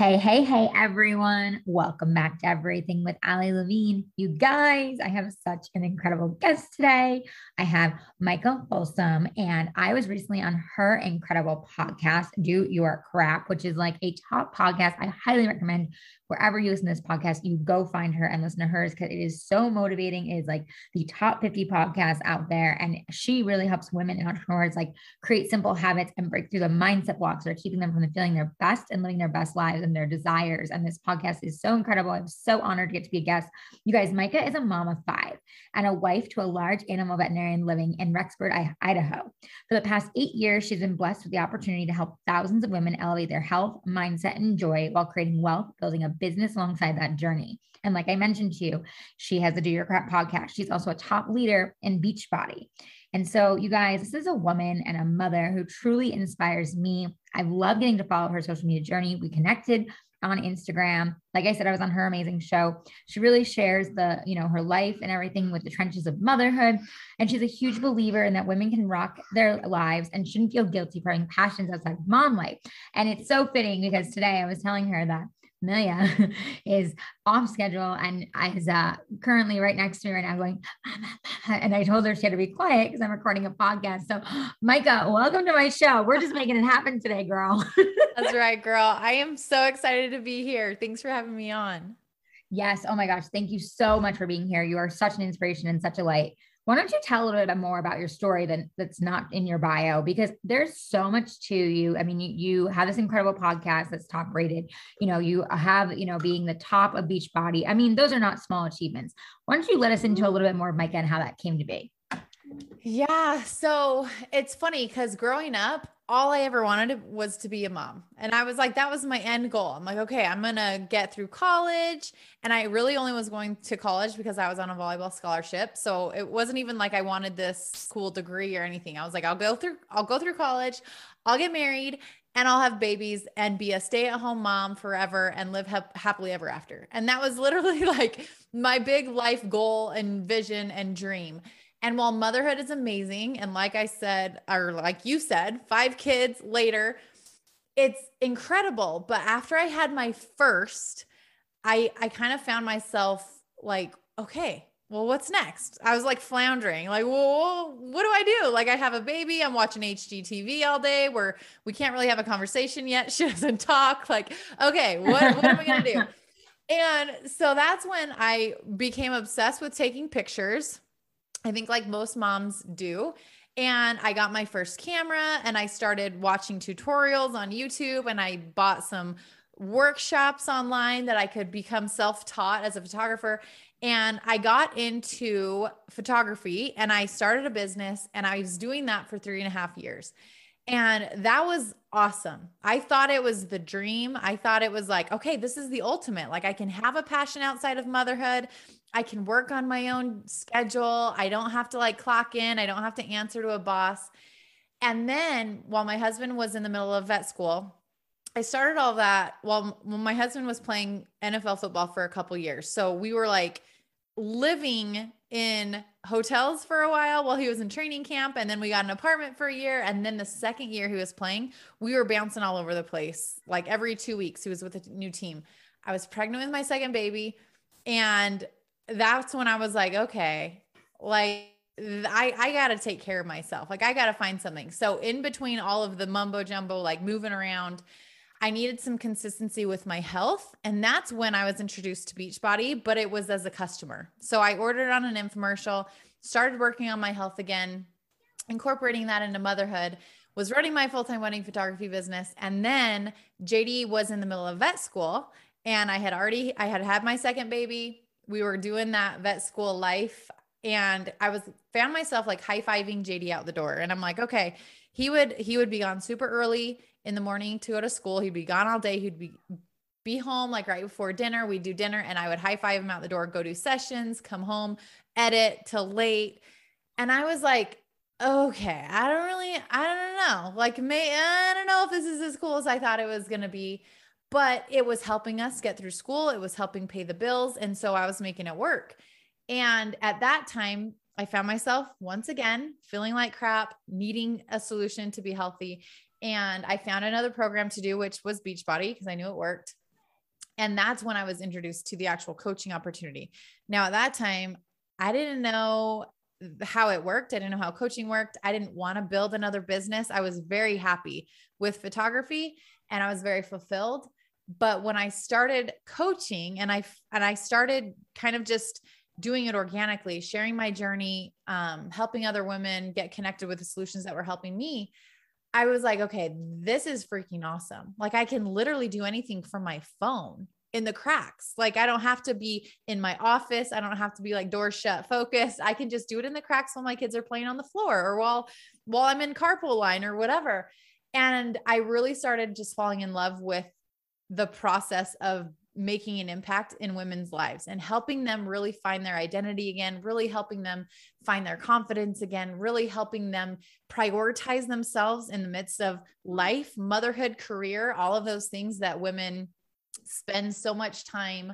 Hey, hey, hey, everyone. Welcome back to Everything with Ali Levine. You guys, I have such an incredible guest today. I have Micah Folsom, and I was recently on her incredible podcast, Do Your Crap, which is like a top podcast. I highly recommend wherever you listen to this podcast, you go find her and listen to hers because it is so motivating. It is like the top 50 podcasts out there. And she really helps women and entrepreneurs like create simple habits and break through the mindset blocks that are keeping them from feeling their best and living their best lives and their desires. And this podcast is so incredible. I'm so honored to get to be a guest. You guys, Micah is a mom of five and a wife to a large animal veterinarian living in Rexburg, Idaho. For the past eight years, she's been blessed with the opportunity to help thousands of women elevate their health, mindset, and joy while creating wealth, building a business alongside that journey. And like I mentioned to you, she has a Do Your Crap podcast. She's also a top leader in Beachbody. And so, you guys, this is a woman and a mother who truly inspires me. I love getting to follow her social media journey. We connected on Instagram. Like I said, I was on her amazing show. She really shares the, you know, her life and everything with the trenches of motherhood. And she's a huge believer in that women can rock their lives and shouldn't feel guilty for having passions outside of mom life. And it's so fitting because today I was telling her that Amelia is off schedule and is uh, currently right next to me right now going, and I told her she had to be quiet because I'm recording a podcast. So, Micah, welcome to my show. We're just making it happen today, girl. That's right, girl. I am so excited to be here. Thanks for having me on. Yes. Oh my gosh. Thank you so much for being here. You are such an inspiration and such a light. Why don't you tell a little bit more about your story than that's not in your bio? Because there's so much to you. I mean, you, you have this incredible podcast that's top rated. You know, you have, you know, being the top of Beachbody. I mean, those are not small achievements. Why don't you let us into mm-hmm. a little bit more of Micah and how that came to be? Yeah. So it's funny because growing up, all I ever wanted was to be a mom. And I was like, that was my end goal. I'm like, okay, I'm going to get through college. And I really only was going to college because I was on a volleyball scholarship. So it wasn't even like I wanted this cool degree or anything. I was like, I'll go through, I'll go through college, I'll get married and I'll have babies and be a stay at home mom forever and live ha- happily ever after. And that was literally like my big life goal and vision and dream. And while motherhood is amazing, and like I said, or like you said, five kids later, it's incredible. But after I had my first, I I kind of found myself like, okay, well, what's next? I was like floundering, like, well, what do I do? Like, I have a baby, I'm watching HGTV all day where we can't really have a conversation yet. She doesn't talk. Like, okay, what, what am I gonna do? And so that's when I became obsessed with taking pictures I think like most moms do. And I got my first camera and I started watching tutorials on YouTube and I bought some workshops online that I could become self taught as a photographer. And I got into photography and I started a business and I was doing that for three and a half years. And that was awesome. I thought it was the dream. I thought it was like, okay, this is the ultimate. Like, I can have a passion outside of motherhood. I can work on my own schedule. I don't have to like clock in. I don't have to answer to a boss. And then while my husband was in the middle of vet school, I started all that while when my husband was playing NFL football for a couple years. So we were like living in hotels for a while while he was in training camp and then we got an apartment for a year and then the second year he was playing, we were bouncing all over the place. Like every 2 weeks he was with a new team. I was pregnant with my second baby and that's when I was like, okay, like I, I got to take care of myself. Like I got to find something. So in between all of the mumbo jumbo, like moving around, I needed some consistency with my health. And that's when I was introduced to Beachbody, but it was as a customer. So I ordered on an infomercial, started working on my health again, incorporating that into motherhood, was running my full time wedding photography business. And then JD was in the middle of vet school. And I had already, I had had my second baby, we were doing that vet school life and I was found myself like high-fiving JD out the door. And I'm like, okay, he would he would be gone super early in the morning to go to school. He'd be gone all day. He'd be be home like right before dinner. We'd do dinner and I would high five him out the door, go do sessions, come home, edit till late. And I was like, okay, I don't really, I don't know. Like, may, I don't know if this is as cool as I thought it was going to be, but it was helping us get through school. It was helping pay the bills. And so I was making it work. And at that time, I found myself once again feeling like crap, needing a solution to be healthy. And I found another program to do, which was Beachbody, because I knew it worked. And that's when I was introduced to the actual coaching opportunity. Now, at that time, I didn't know how it worked. I didn't know how coaching worked. I didn't want to build another business. I was very happy with photography and I was very fulfilled. But when I started coaching and I and I started kind of just doing it organically, sharing my journey, um, helping other women get connected with the solutions that were helping me, I was like, okay, this is freaking awesome. Like I can literally do anything from my phone in the cracks. Like I don't have to be in my office. I don't have to be like door shut focus. I can just do it in the cracks while my kids are playing on the floor or while while I'm in carpool line or whatever. And I really started just falling in love with the process of making an impact in women's lives and helping them really find their identity again, really helping them find their confidence again, really helping them prioritize themselves in the midst of life, motherhood, career, all of those things that women spend so much time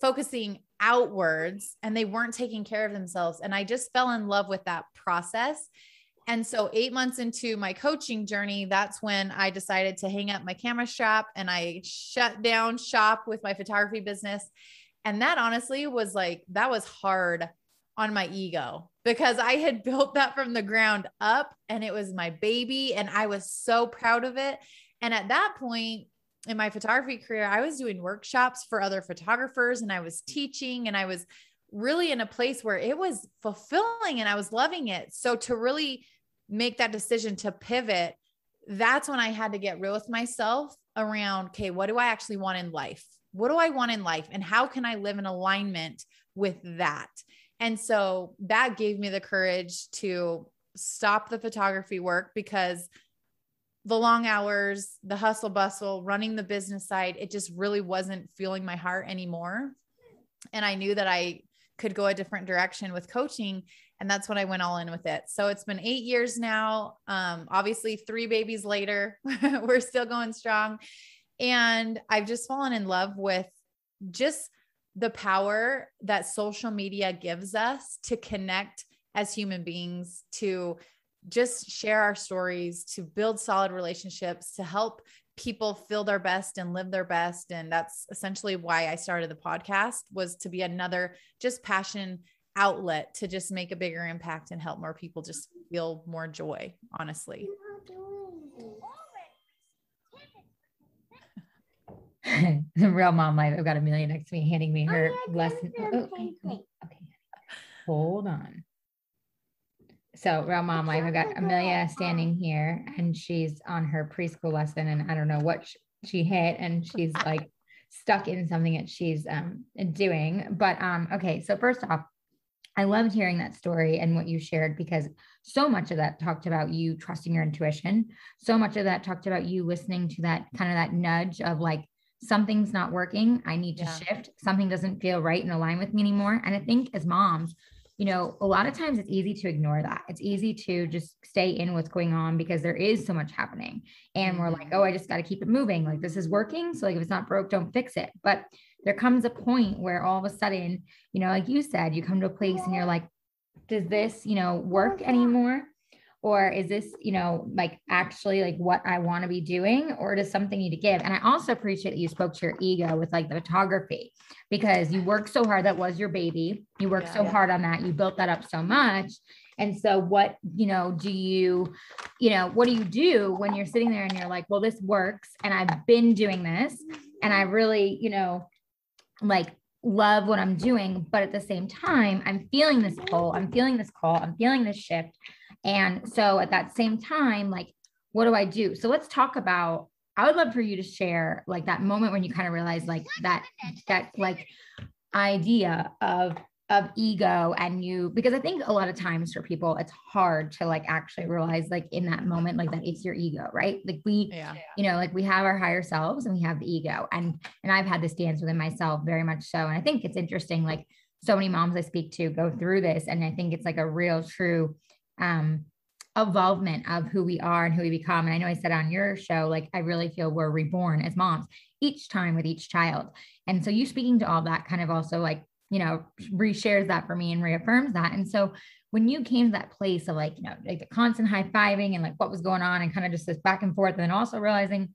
focusing outwards and they weren't taking care of themselves. And I just fell in love with that process. And so, eight months into my coaching journey, that's when I decided to hang up my camera shop and I shut down shop with my photography business. And that honestly was like, that was hard on my ego because I had built that from the ground up and it was my baby and I was so proud of it. And at that point, in my photography career, I was doing workshops for other photographers and I was teaching and I was really in a place where it was fulfilling and I was loving it. So to really make that decision to pivot, that's when I had to get real with myself around, okay, what do I actually want in life? What do I want in life? And how can I live in alignment with that? And so that gave me the courage to stop the photography work because the long hours, the hustle bustle, running the business side, it just really wasn't feeling my heart anymore. And I knew that I could go a different direction with coaching. And that's when I went all in with it. So it's been eight years now. Um, obviously, three babies later, we're still going strong. And I've just fallen in love with just the power that social media gives us to connect as human beings, to just share our stories, to build solid relationships, to help people feel their best and live their best. And that's essentially why I started the podcast was to be another just passion outlet to just make a bigger impact and help more people just feel more joy honestly. The real mom life. I've got amelia next to me handing me her lesson. oh, okay, okay. Hold on so real mom life i've got amelia standing here and she's on her preschool lesson and i don't know what she hit and she's like stuck in something that she's um, doing but um okay so first off i loved hearing that story and what you shared because so much of that talked about you trusting your intuition so much of that talked about you listening to that kind of that nudge of like something's not working i need to yeah. shift something doesn't feel right and align with me anymore and i think as moms you know, a lot of times it's easy to ignore that. It's easy to just stay in what's going on because there is so much happening. And we're like, mm-hmm. oh, I just got to keep it moving. Like this is working. So like if it's not broke, don't fix it. But there comes a point where all of a sudden, you know, like you said, you come to a place and you're like, does this, you know, work anymore? Or is this you know like actually like what i want to be doing or does something need to give? And i also appreciate that you spoke to your ego with like the photography because you worked so hard that was your baby. You worked yeah, so yeah. hard on that. You built that up so much. And so what you know do you you know what do you do when you're sitting there and you're like well this works and i've been doing this and i really you know like love what i'm doing but at the same time i'm feeling this pull i'm feeling this call i'm feeling this shift and so at that same time, like, what do I do? So let's talk about, I would love for you to share like that moment when you kind of realize like that, that like idea of, of ego and you because i think a lot of times for people it's hard to like actually realize like in that moment like that it's your ego right? Like we yeah. you know like we have our higher selves and we have the ego. And and i've had this dance within myself very much so. And i think it's interesting like so many moms i speak to go through this. And i think it's like a real true um evolvement of who we are and who we become and i know i said on your show like i really feel we're reborn as moms each time with each child and so you speaking to all that kind of also like you know, reshares that for me and reaffirms that. And so when you came to that place of like, you know, like the constant high fiving and like what was going on and kind of just this back and forth, and then also realizing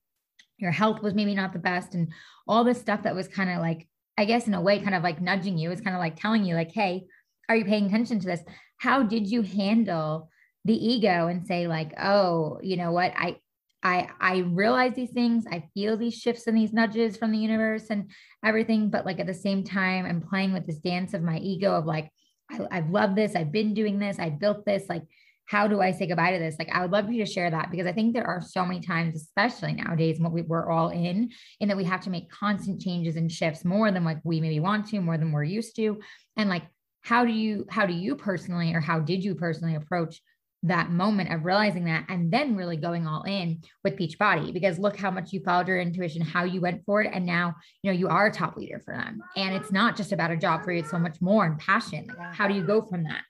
your health was maybe not the best and all this stuff that was kind of like, I guess in a way, kind of like nudging you, is kind of like telling you, like, hey, are you paying attention to this? How did you handle the ego and say, like, oh, you know what? I I I realize these things, I feel these shifts and these nudges from the universe and everything, but like at the same time, I'm playing with this dance of my ego of like, I, I've loved this, I've been doing this, I built this. Like, how do I say goodbye to this? Like, I would love for you to share that because I think there are so many times, especially nowadays, what we, we're all in, in that we have to make constant changes and shifts more than like we maybe want to, more than we're used to. And like, how do you, how do you personally, or how did you personally approach that moment of realizing that and then really going all in with Beachbody because look how much you followed your intuition, how you went for it. And now, you know, you are a top leader for them. And it's not just about a job for you, it's so much more and passion. How do you go from that?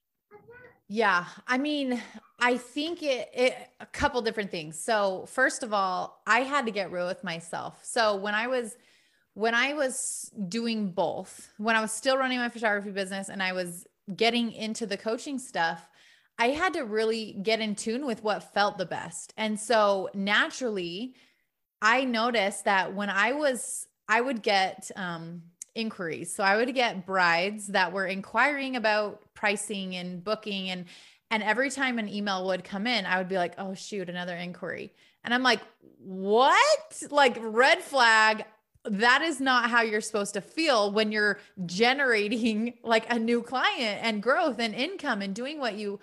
Yeah. I mean, I think it, it a couple different things. So, first of all, I had to get real with myself. So, when I was when I was doing both, when I was still running my photography business and I was getting into the coaching stuff, I had to really get in tune with what felt the best. And so naturally, I noticed that when I was, I would get um, inquiries. So I would get brides that were inquiring about pricing and booking. And, and every time an email would come in, I would be like, oh, shoot, another inquiry. And I'm like, what? Like, red flag. That is not how you're supposed to feel when you're generating like a new client and growth and income and doing what you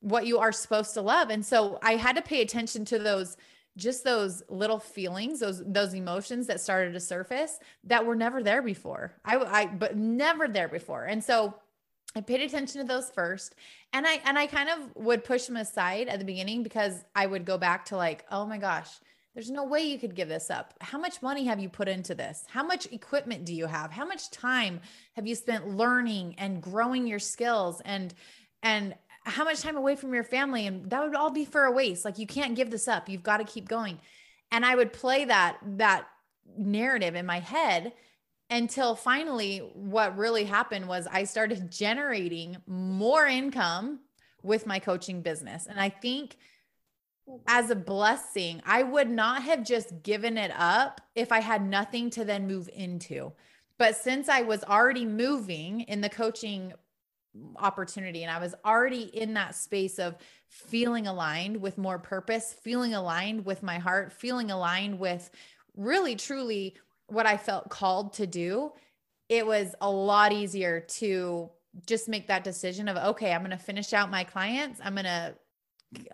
what you are supposed to love. And so I had to pay attention to those just those little feelings those those emotions that started to surface that were never there before. I i but never there before. And so i paid attention to those first. And i and i kind of would push them aside at the beginning because i would go back to like oh my gosh there's no way you could give this up. How much money have you put into this? How much equipment do you have? How much time have you spent learning and growing your skills and and how much time away from your family and that would all be for a waste like you can't give this up you've got to keep going and i would play that that narrative in my head until finally what really happened was i started generating more income with my coaching business and i think as a blessing i would not have just given it up if i had nothing to then move into but since i was already moving in the coaching opportunity. And I was already in that space of feeling aligned with more purpose, feeling aligned with my heart, feeling aligned with really, truly what I felt called to do. It was a lot easier to just make that decision of, okay, I'm going to finish out my clients. I'm going to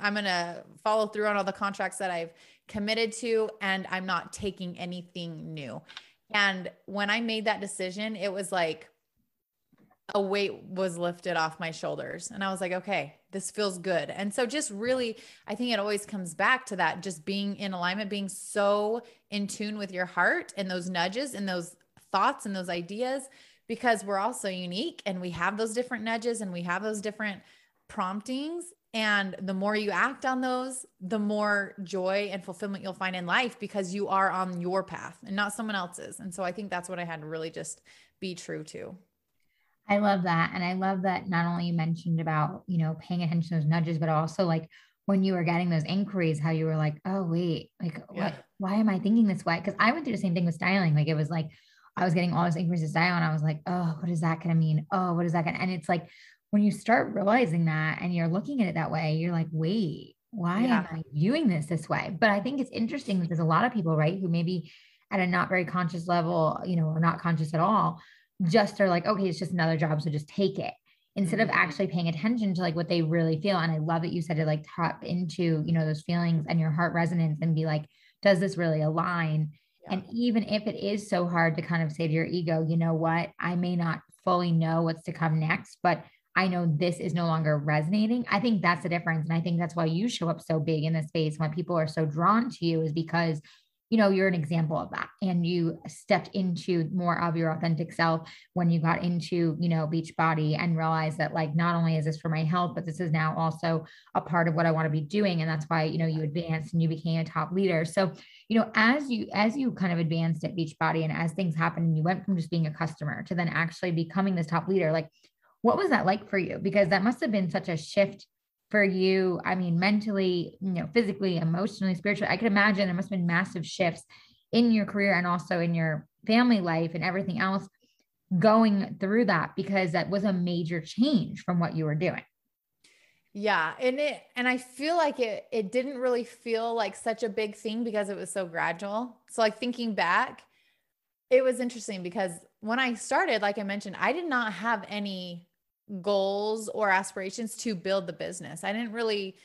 I'm going to follow through on all the contracts that I've committed to and I'm not taking anything new. And when I made that decision, it was like a weight was lifted off my shoulders and i was like okay this feels good and so just really i think it always comes back to that just being in alignment being so in tune with your heart and those nudges and those thoughts and those ideas because we're all so unique and we have those different nudges and we have those different promptings and the more you act on those the more joy and fulfillment you'll find in life because you are on your path and not someone else's and so i think that's what i had to really just be true to I love that. And I love that not only you mentioned about, you know, paying attention to those nudges, but also like when you were getting those inquiries, how you were like, oh, wait, like, yeah. what, why am I thinking this way? Cause I went through the same thing with styling. Like, it was like, I was getting all these inquiries to style and I was like, oh, what is that going to mean? Oh, what is that going to, and it's like, when you start realizing that and you're looking at it that way, you're like, wait, why yeah. am I viewing this this way? But I think it's interesting because there's a lot of people, right, who maybe at a not very conscious level, you know, or not conscious at all, just are like, okay, it's just another job. So just take it instead of mm-hmm. actually paying attention to like what they really feel. And I love that you said to like tap into, you know, those feelings and your heart resonance and be like, does this really align? Yeah. And even if it is so hard to kind of say to your ego, you know what, I may not fully know what's to come next, but I know this is no longer resonating. I think that's the difference. And I think that's why you show up so big in this space. Why people are so drawn to you is because you know, you're an example of that. And you stepped into more of your authentic self when you got into, you know, Beachbody and realized that, like, not only is this for my health, but this is now also a part of what I want to be doing. And that's why, you know, you advanced and you became a top leader. So, you know, as you, as you kind of advanced at Beachbody and as things happened and you went from just being a customer to then actually becoming this top leader, like, what was that like for you? Because that must have been such a shift for you i mean mentally you know physically emotionally spiritually. I could imagine there must have been massive shifts in your career and also in your family life and everything else going through that because that was a major change from what you were doing. Yeah and it and i feel like it it didn't really feel like such a big thing because it was so gradual. So like thinking back it was interesting because when i started like i mentioned i did not have any goals or aspirations to build the business. I didn't really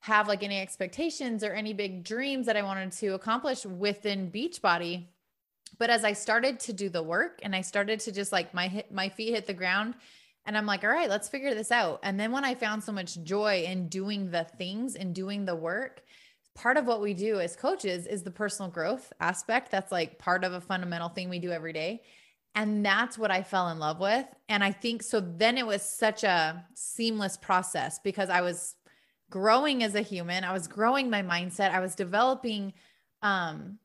have like any expectations or any big dreams that I wanted to accomplish within Beachbody. But as I started to do the work and I started to just like my hit, my feet hit the ground and I'm like, all right, let's figure this out. And then when I found so much joy in doing the things and doing the work, part of what we do as coaches is the personal growth aspect. That's like part of a fundamental thing we do every day. And that's what I fell in love with. And I think so then it was such a seamless process because I was growing as a human. I was growing my mindset. I was developing um,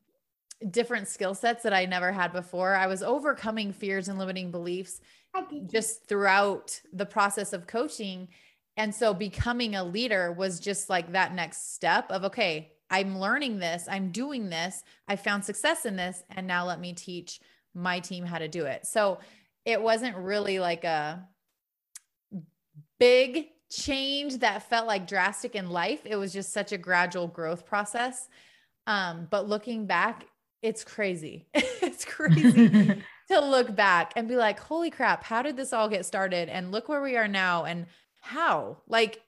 different skill sets that I never had before. I was overcoming fears and limiting beliefs just throughout the process of coaching. And so becoming a leader was just like that next step of, okay, I'm learning this, I'm doing this, I found success in this, and now let me teach my team how to do it. So it wasn't really like a big change that felt like drastic in life. It was just such a gradual growth process. Um, but looking back, it's crazy. it's crazy to look back and be like, holy crap, how did this all get started? And look where we are now and how, like,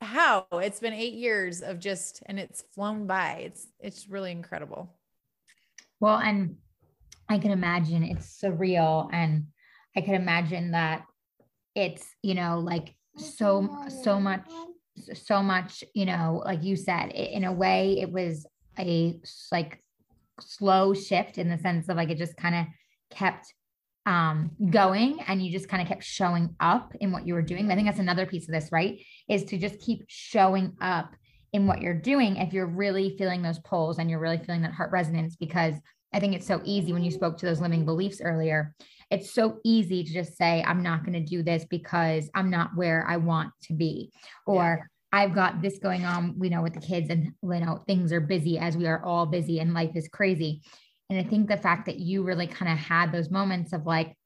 how it's been eight years of just, and it's flown by. It's, it's really incredible. Well, and I can imagine it's surreal and I can imagine that it's, you know, like so, so much, so much, you know, like you said, in a way, it was a like slow shift in the sense of like it just kind of kept um, going and you just kind of kept showing up in what you were doing. I think that's another piece of this, right? Is to just keep showing up in what you're doing if you're really feeling those pulls and you're really feeling that heart resonance because I think it's so easy when you spoke to those limiting beliefs earlier. It's so easy to just say, I'm not going to do this because I'm not where I want to be. Or yeah. I've got this going on, you know, with the kids and, you know, things are busy as we are all busy and life is crazy. And I think the fact that you really kind of had those moments of like,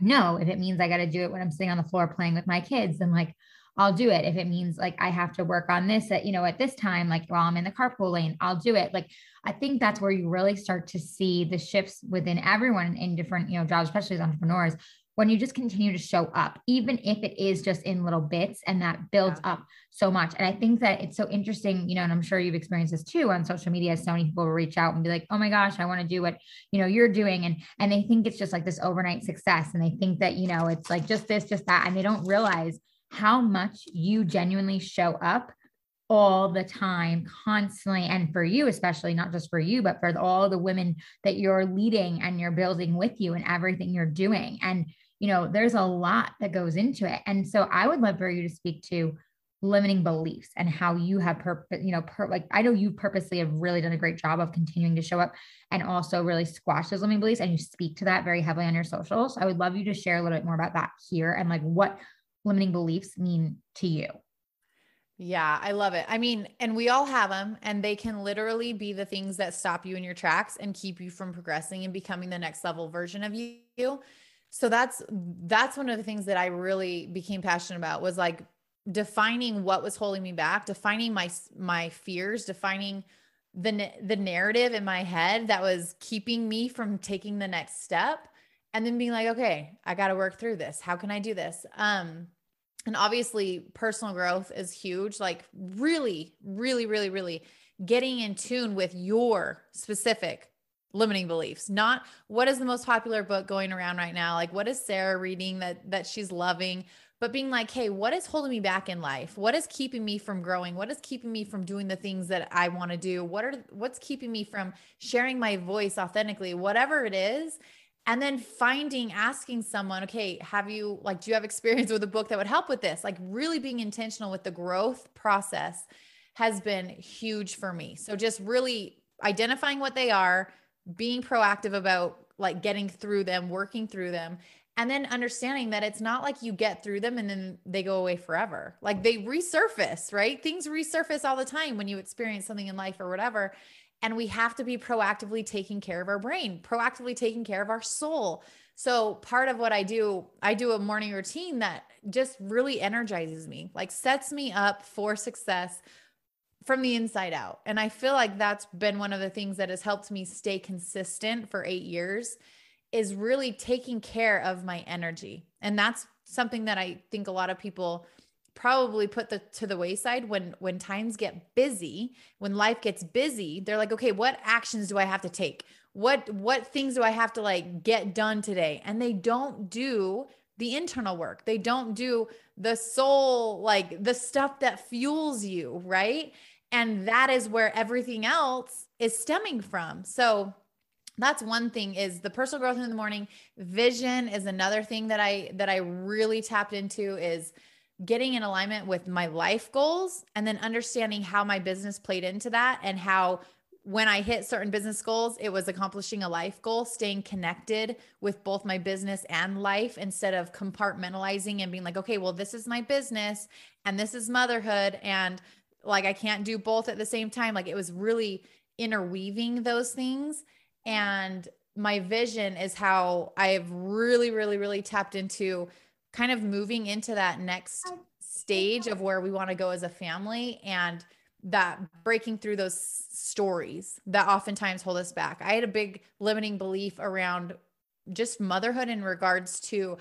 no, if it means I got to do it when I'm sitting on the floor playing with my kids, then like, I'll do it. If it means like I have to work on this at, you know, at this time, like while I'm in the carpool lane, I'll do it. Like I think that's where you really start to see the shifts within everyone in different, you know, jobs, especially as entrepreneurs, when you just continue to show up, even if it is just in little bits and that builds yeah. up so much. And I think that it's so interesting, you know, and I'm sure you've experienced this too on social media. So many people will reach out and be like, oh my gosh, I want to do what, you know, you're doing. And, and they think it's just like this overnight success. And they think that, you know, it's like just this, just that. And they don't realize how much you genuinely show up all the time, constantly. And for you, especially, not just for you, but for all the women that you're leading and you're building with you and everything you're doing. And, you know, there's a lot that goes into it. And so I would love for you to speak to limiting beliefs and how you have purpose, you know, per, like I know you purposely have really done a great job of continuing to show up and also really squash those limiting beliefs. And you speak to that very heavily on your socials. I would love you to share a little bit more about that here and like what limiting beliefs mean to you? Yeah, I love it. I mean, and we all have them, and they can literally be the things that stop you in your tracks and keep you from progressing and becoming the next level version of you. So that's that's one of the things that I really became passionate about was like defining what was holding me back, defining my my fears, defining the the narrative in my head that was keeping me from taking the next step and then being like, okay, I got to work through this. How can I do this? Um, and obviously, personal growth is huge. Like, really, really, really, really getting in tune with your specific limiting beliefs not what is the most popular book going around right now like what is sarah reading that that she's loving but being like hey what is holding me back in life what is keeping me from growing what is keeping me from doing the things that i want to do what are what's keeping me from sharing my voice authentically whatever it is and then finding asking someone okay have you like do you have experience with a book that would help with this like really being intentional with the growth process has been huge for me so just really identifying what they are being proactive about like getting through them, working through them, and then understanding that it's not like you get through them and then they go away forever. Like they resurface, right? Things resurface all the time when you experience something in life or whatever. And we have to be proactively taking care of our brain, proactively taking care of our soul. So, part of what I do, I do a morning routine that just really energizes me, like sets me up for success from the inside out. And I feel like that's been one of the things that has helped me stay consistent for 8 years is really taking care of my energy. And that's something that I think a lot of people probably put the to the wayside when when times get busy, when life gets busy, they're like, "Okay, what actions do I have to take? What what things do I have to like get done today?" And they don't do the internal work. They don't do the soul, like the stuff that fuels you, right? And that is where everything else is stemming from. So that's one thing is the personal growth in the morning. Vision is another thing that I that I really tapped into is getting in alignment with my life goals and then understanding how my business played into that and how when I hit certain business goals, it was accomplishing a life goal, staying connected with both my business and life instead of compartmentalizing and being like, okay, well, this is my business and this is motherhood. And like, I can't do both at the same time. Like, it was really interweaving those things. And my vision is how I've really, really, really tapped into kind of moving into that next stage of where we want to go as a family and that breaking through those stories that oftentimes hold us back. I had a big limiting belief around just motherhood in regards to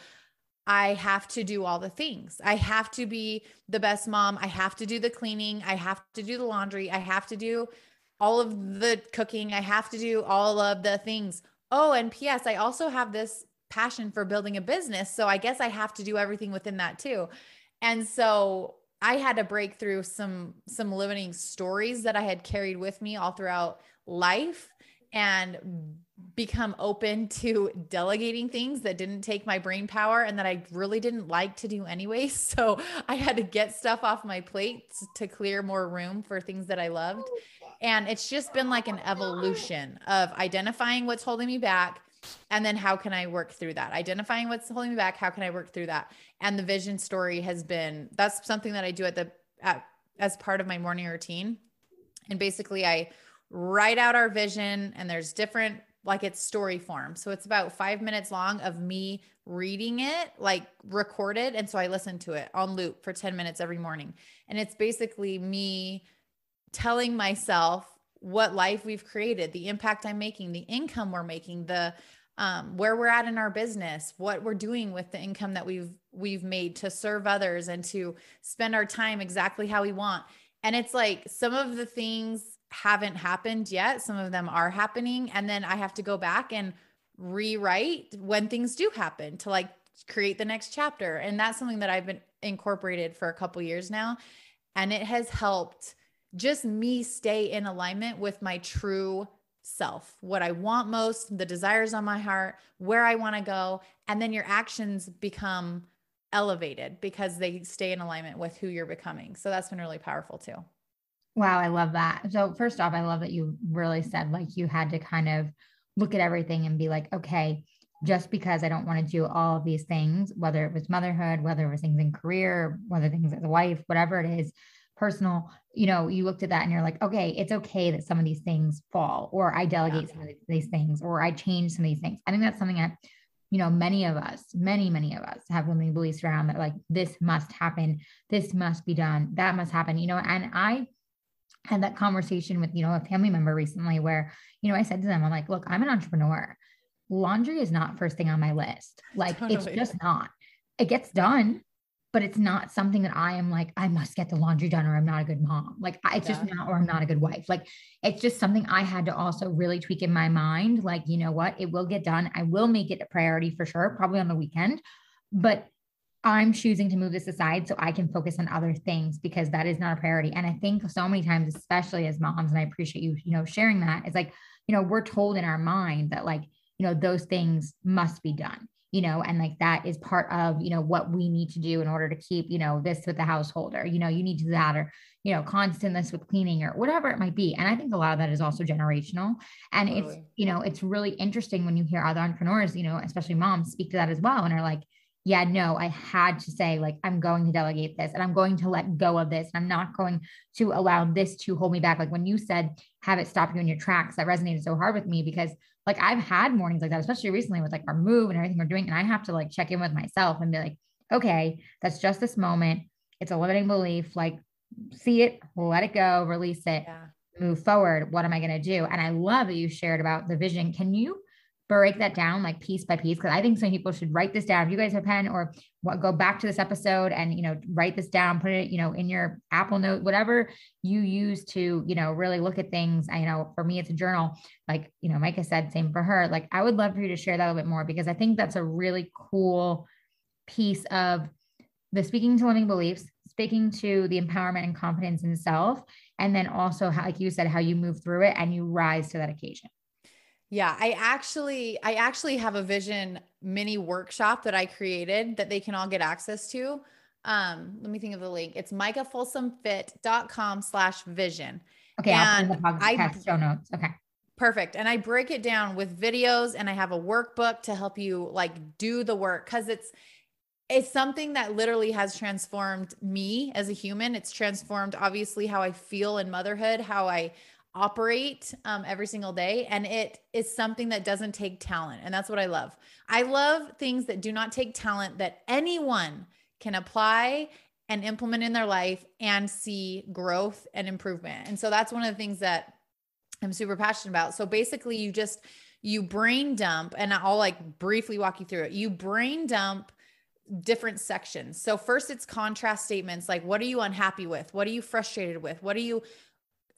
I have to do all the things. I have to be the best mom. I have to do the cleaning. I have to do the laundry. I have to do all of the cooking. I have to do all of the things. Oh, and P.S., I also have this passion for building a business. So I guess I have to do everything within that too. And so I had to break through some some limiting stories that I had carried with me all throughout life and become open to delegating things that didn't take my brain power and that I really didn't like to do anyway. So I had to get stuff off my plate to clear more room for things that I loved. Oh, and it's just been like an evolution of identifying what's holding me back, and then how can I work through that? Identifying what's holding me back, how can I work through that? And the vision story has been that's something that I do at the at, as part of my morning routine. And basically I write out our vision and there's different like it's story form. So it's about 5 minutes long of me reading it like recorded and so I listen to it on loop for 10 minutes every morning. And it's basically me telling myself what life we've created, the impact I'm making, the income we're making, the um, where we're at in our business, what we're doing with the income that we've we've made to serve others and to spend our time exactly how we want. And it's like some of the things haven't happened yet, some of them are happening, and then I have to go back and rewrite when things do happen to like create the next chapter. And that's something that I've been incorporated for a couple years now, and it has helped just me stay in alignment with my true self, what I want most, the desires on my heart, where I want to go. And then your actions become elevated because they stay in alignment with who you're becoming. So that's been really powerful too. Wow, I love that. So, first off, I love that you really said like you had to kind of look at everything and be like, okay, just because I don't want to do all of these things, whether it was motherhood, whether it was things in career, whether things as a wife, whatever it is, personal, you know, you looked at that and you're like, okay, it's okay that some of these things fall, or I delegate yeah. some of these things, or I change some of these things. I think that's something that, you know, many of us, many, many of us have limiting beliefs around that, like, this must happen, this must be done, that must happen, you know, and I, had that conversation with you know a family member recently where you know i said to them i'm like look i'm an entrepreneur laundry is not first thing on my list like totally. it's just not it gets done but it's not something that I am like, I must get the laundry done or I'm not a good mom. Like, I, it's yeah. just not, or I'm not a good wife. Like, it's just something I had to also really tweak in my mind. Like, you know what? It will get done. I will make it a priority for sure, probably on the weekend. But I'm choosing to move this aside so I can focus on other things because that is not a priority. And I think so many times, especially as moms, and I appreciate you, you know, sharing that. It's like, you know, we're told in our mind that like, you know, those things must be done, you know, and like that is part of, you know, what we need to do in order to keep, you know, this with the household or, you know, you need to do that or, you know, constant this with cleaning or whatever it might be. And I think a lot of that is also generational. And totally. it's, you know, it's really interesting when you hear other entrepreneurs, you know, especially moms speak to that as well and are like, yeah, no, I had to say, like, I'm going to delegate this and I'm going to let go of this. And I'm not going to allow this to hold me back. Like when you said, have it stop you in your tracks, that resonated so hard with me because, like, I've had mornings like that, especially recently with like our move and everything we're doing. And I have to like check in with myself and be like, okay, that's just this moment. It's a limiting belief. Like, see it, let it go, release it, yeah. move forward. What am I going to do? And I love that you shared about the vision. Can you? Break that down like piece by piece because I think some people should write this down. If you guys have pen or what, go back to this episode and you know write this down, put it you know in your Apple Note, whatever you use to you know really look at things. I you know for me it's a journal. Like you know Micah said, same for her. Like I would love for you to share that a little bit more because I think that's a really cool piece of the speaking to limiting beliefs, speaking to the empowerment and confidence in self, and then also how, like you said, how you move through it and you rise to that occasion. Yeah, I actually I actually have a vision mini workshop that I created that they can all get access to. Um, let me think of the link. It's micahfolsomfit.com slash vision. Okay, and I'll put the podcast I, show notes. Okay. Perfect. And I break it down with videos and I have a workbook to help you like do the work because it's it's something that literally has transformed me as a human. It's transformed obviously how I feel in motherhood, how I operate um, every single day. And it is something that doesn't take talent. And that's what I love. I love things that do not take talent that anyone can apply and implement in their life and see growth and improvement. And so that's one of the things that I'm super passionate about. So basically, you just, you brain dump, and I'll like briefly walk you through it. You brain dump different sections. So first it's contrast statements like what are you unhappy with? What are you frustrated with? What are you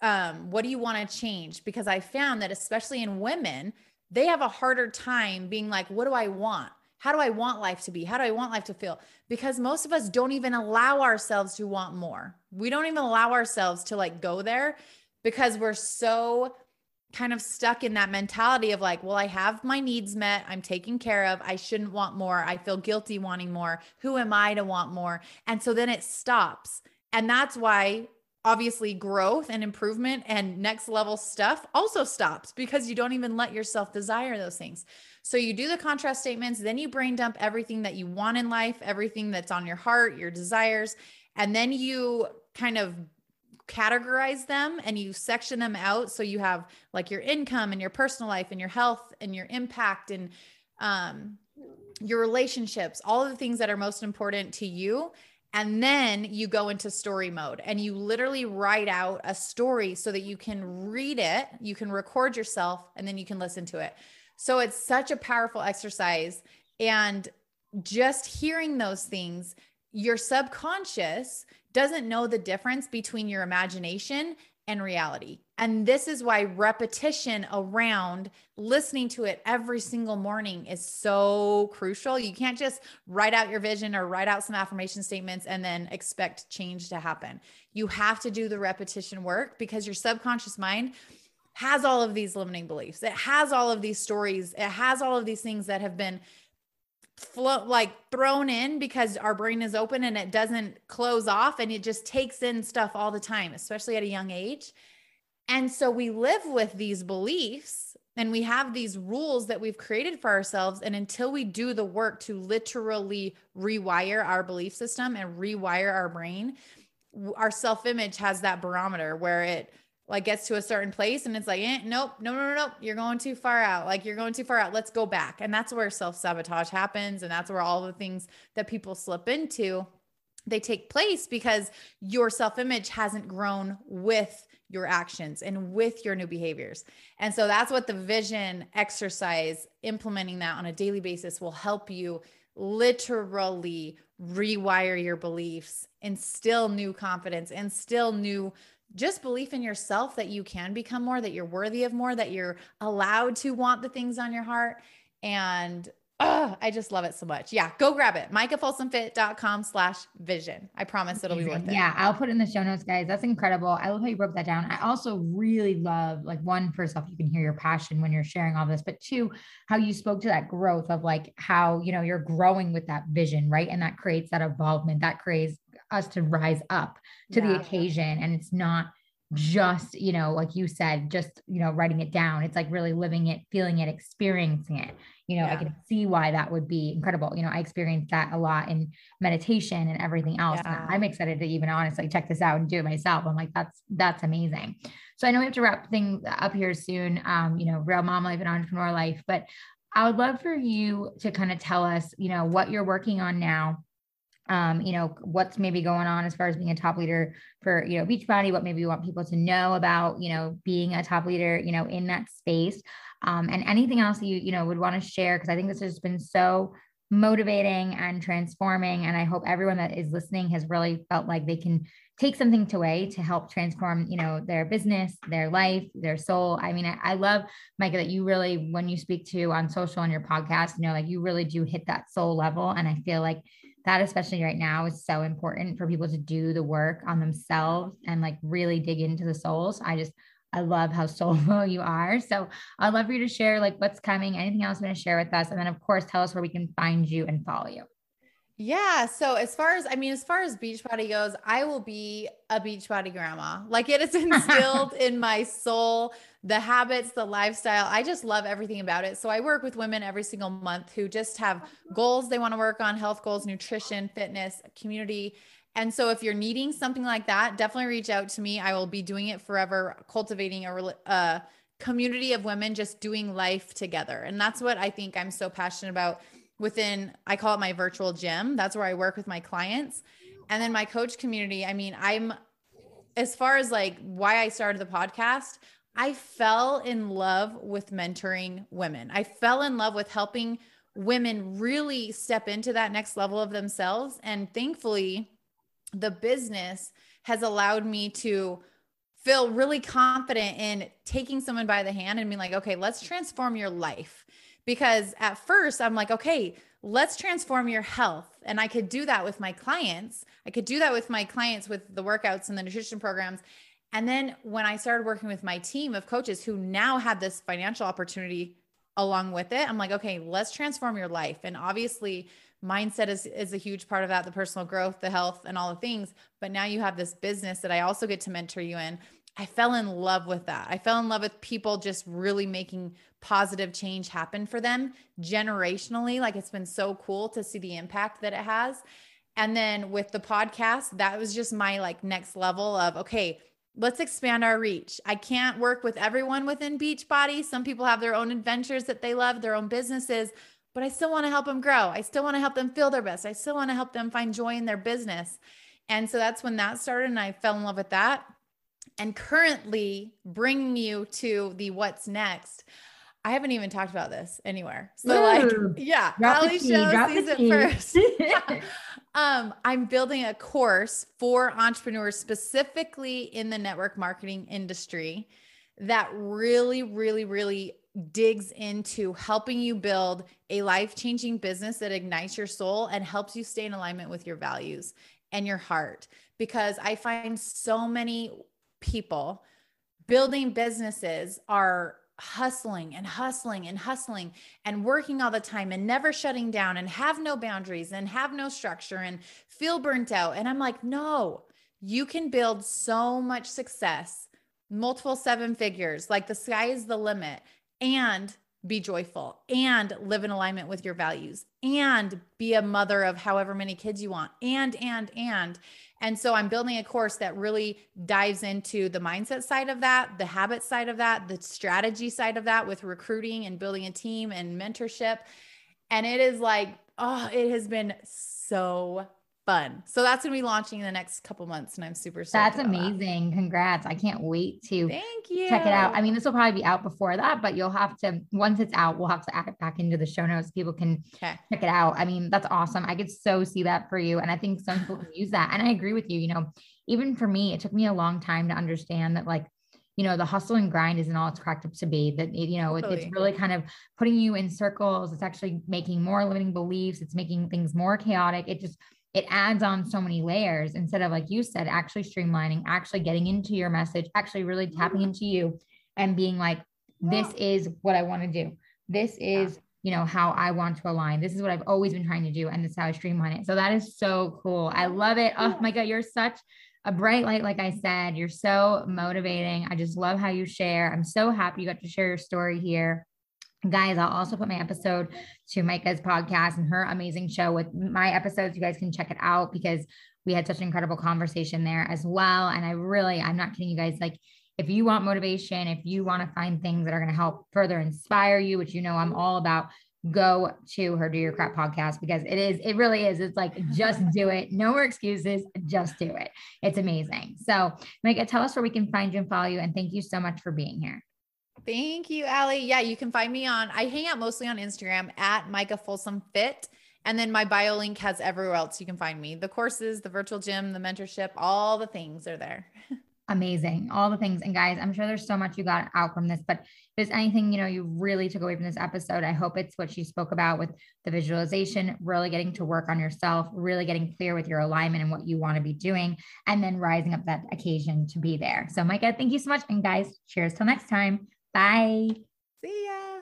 um, what do you want to change? Because I found that, especially in women, they have a harder time being like, what do I want? How do I want life to be? How do I want life to feel? Because most of us don't even allow ourselves to want more. We don't even allow ourselves to like go there because we're so kind of stuck in that mentality of like, well, I have my needs met. I'm taken care of. I shouldn't want more. I feel guilty wanting more. Who am I to want more? And so then it stops. And that's why obviously growth and improvement and next level stuff also stops because you don't even let yourself desire those things. So you do the contrast statements, then you brain dump everything that you want in life, everything that's on your heart, your desires, and then you kind of categorize them and you section them out so you have like your income and your personal life and your health and your impact and um your relationships, all of the things that are most important to you and then you go into story mode and you literally write out a story so that you can read it, you can record yourself, and then you can listen to it. So it's such a powerful exercise. And just hearing those things, your subconscious doesn't know the difference between your imagination and reality. And this is why repetition around listening to it every single morning is so crucial. You can't just write out your vision or write out some affirmation statements and then expect change to happen. You have to do the repetition work because your subconscious mind has all of these limiting beliefs. It has all of these stories. It has all of these things that have been flow like thrown in because our brain is open and it doesn't close off and it just takes in stuff all the time, especially at a young age. And so we live with these beliefs and we have these rules that we've created for ourselves. And until we do the work to literally rewire our belief system and rewire our brain, our self image has that barometer where it like gets to a certain place and it's like, eh, nope, no, no, no, no, you're going too far out. Like you're going too far out. Let's go back. And that's where self sabotage happens. And that's where all the things that people slip into they take place because your self image hasn't grown with your actions and with your new behaviors. And so that's what the vision exercise, implementing that on a daily basis will help you literally rewire your beliefs, instill new confidence, instill new just belief in yourself that you can become more, that you're worthy of more, that you're allowed to want the things on your heart. And Oh, I just love it so much. Yeah, go grab it. MicahFolsomFit.com slash vision. I promise it'll be worth it. Yeah, I'll put it in the show notes, guys. That's incredible. I love how you broke that down. I also really love, like, one, first off, you can hear your passion when you're sharing all this, but two, how you spoke to that growth of like how, you know, you're growing with that vision, right? And that creates that involvement, that creates us to rise up to yeah. the occasion. And it's not, just you know like you said just you know writing it down it's like really living it feeling it experiencing it you know yeah. i can see why that would be incredible you know i experienced that a lot in meditation and everything else yeah. and i'm excited to even honestly check this out and do it myself i'm like that's that's amazing so i know we have to wrap things up here soon um you know real mom life and entrepreneur life but i would love for you to kind of tell us you know what you're working on now um, you know, what's maybe going on as far as being a top leader for, you know, Beachbody, what maybe you want people to know about, you know, being a top leader, you know, in that space. Um, and anything else you, you know, would want to share. Cause I think this has been so motivating and transforming. And I hope everyone that is listening has really felt like they can take something away to help transform, you know, their business, their life, their soul. I mean, I, I love Micah that you really, when you speak to on social on your podcast, you know, like you really do hit that soul level. And I feel like that especially right now is so important for people to do the work on themselves and like really dig into the souls. I just I love how soulful you are. So I'd love for you to share like what's coming, anything else you want to share with us. And then of course tell us where we can find you and follow you. Yeah. So as far as I mean, as far as Beachbody goes, I will be a Beachbody grandma. Like it is instilled in my soul, the habits, the lifestyle. I just love everything about it. So I work with women every single month who just have goals they want to work on, health goals, nutrition, fitness, community. And so if you're needing something like that, definitely reach out to me. I will be doing it forever, cultivating a, a community of women just doing life together. And that's what I think I'm so passionate about within I call it my virtual gym. That's where I work with my clients. And then my coach community, I mean, I'm as far as like why I started the podcast, I fell in love with mentoring women. I fell in love with helping women really step into that next level of themselves and thankfully the business has allowed me to feel really confident in taking someone by the hand and being like, okay, let's transform your life because at first I'm like, okay, let's transform your health. And I could do that with my clients. I could do that with my clients with the workouts and the nutrition programs. And then when I started working with my team of coaches who now had this financial opportunity along with it, I'm like, okay, let's transform your life. And obviously, mindset is, is a huge part of that the personal growth, the health, and all the things. But now you have this business that I also get to mentor you in. I fell in love with that. I fell in love with people just really making positive change happen for them generationally. Like it's been so cool to see the impact that it has. And then with the podcast, that was just my like next level of okay, let's expand our reach. I can't work with everyone within Beachbody. Some people have their own adventures that they love, their own businesses, but I still want to help them grow. I still want to help them feel their best. I still want to help them find joy in their business. And so that's when that started and I fell in love with that and currently bringing you to the what's next. I haven't even talked about this anywhere. So Ooh, like, yeah, Allie Show sees it first. um, I'm building a course for entrepreneurs specifically in the network marketing industry that really, really, really digs into helping you build a life-changing business that ignites your soul and helps you stay in alignment with your values and your heart. Because I find so many people building businesses are hustling and hustling and hustling and working all the time and never shutting down and have no boundaries and have no structure and feel burnt out. And I'm like, no, you can build so much success, multiple seven figures, like the sky is the limit, and be joyful and live in alignment with your values and be a mother of however many kids you want and and and and so i'm building a course that really dives into the mindset side of that the habit side of that the strategy side of that with recruiting and building a team and mentorship. And it is like oh it has been so fun. So that's gonna be launching in the next couple months, and I'm super. Excited. That's amazing. That. Congrats! I can't wait to thank you. Check it out. I mean, this will probably be out before that, but you'll have to once it's out, we'll have to add it back into the show notes. People can okay. check it out. I mean, that's awesome. I could so see that for you, and I think some people can use that. And I agree with you. You know, even for me, it took me a long time to understand that, like you know the hustle and grind isn't all it's cracked up to be that you know it, it's really kind of putting you in circles it's actually making more limiting beliefs it's making things more chaotic it just it adds on so many layers instead of like you said actually streamlining actually getting into your message actually really tapping mm-hmm. into you and being like this is what i want to do. This is you know how i want to align. This is what i've always been trying to do and this is how i streamline it. So that is so cool. I love it. Oh my god you're such a bright light like i said. You're so motivating. I just love how you share. I'm so happy you got to share your story here Guys, I'll also put my episode to Micah's podcast and her amazing show with my episodes. You guys can check it out because we had such an incredible conversation there as well. And I really, I'm not kidding you guys. Like, if you want motivation, if you want to find things that are going to help further inspire you, which you know I'm all about, go to her Do Your Crap podcast because it is, it really is. It's like, just do it. No more excuses. Just do it. It's amazing. So, Micah, tell us where we can find you and follow you. And thank you so much for being here. Thank you, Allie. Yeah, you can find me on, I hang out mostly on Instagram at Micah Folsom Fit. And then my bio link has everywhere else you can find me the courses, the virtual gym, the mentorship, all the things are there. Amazing. All the things. And guys, I'm sure there's so much you got out from this, but if there's anything, you know, you really took away from this episode, I hope it's what she spoke about with the visualization, really getting to work on yourself, really getting clear with your alignment and what you want to be doing, and then rising up that occasion to be there. So, Micah, thank you so much. And guys, cheers till next time. Bye. See ya.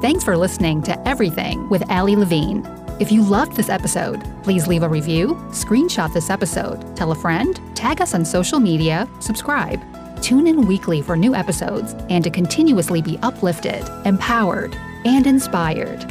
Thanks for listening to Everything with Allie Levine. If you loved this episode, please leave a review, screenshot this episode, tell a friend, tag us on social media, subscribe. Tune in weekly for new episodes and to continuously be uplifted, empowered, and inspired.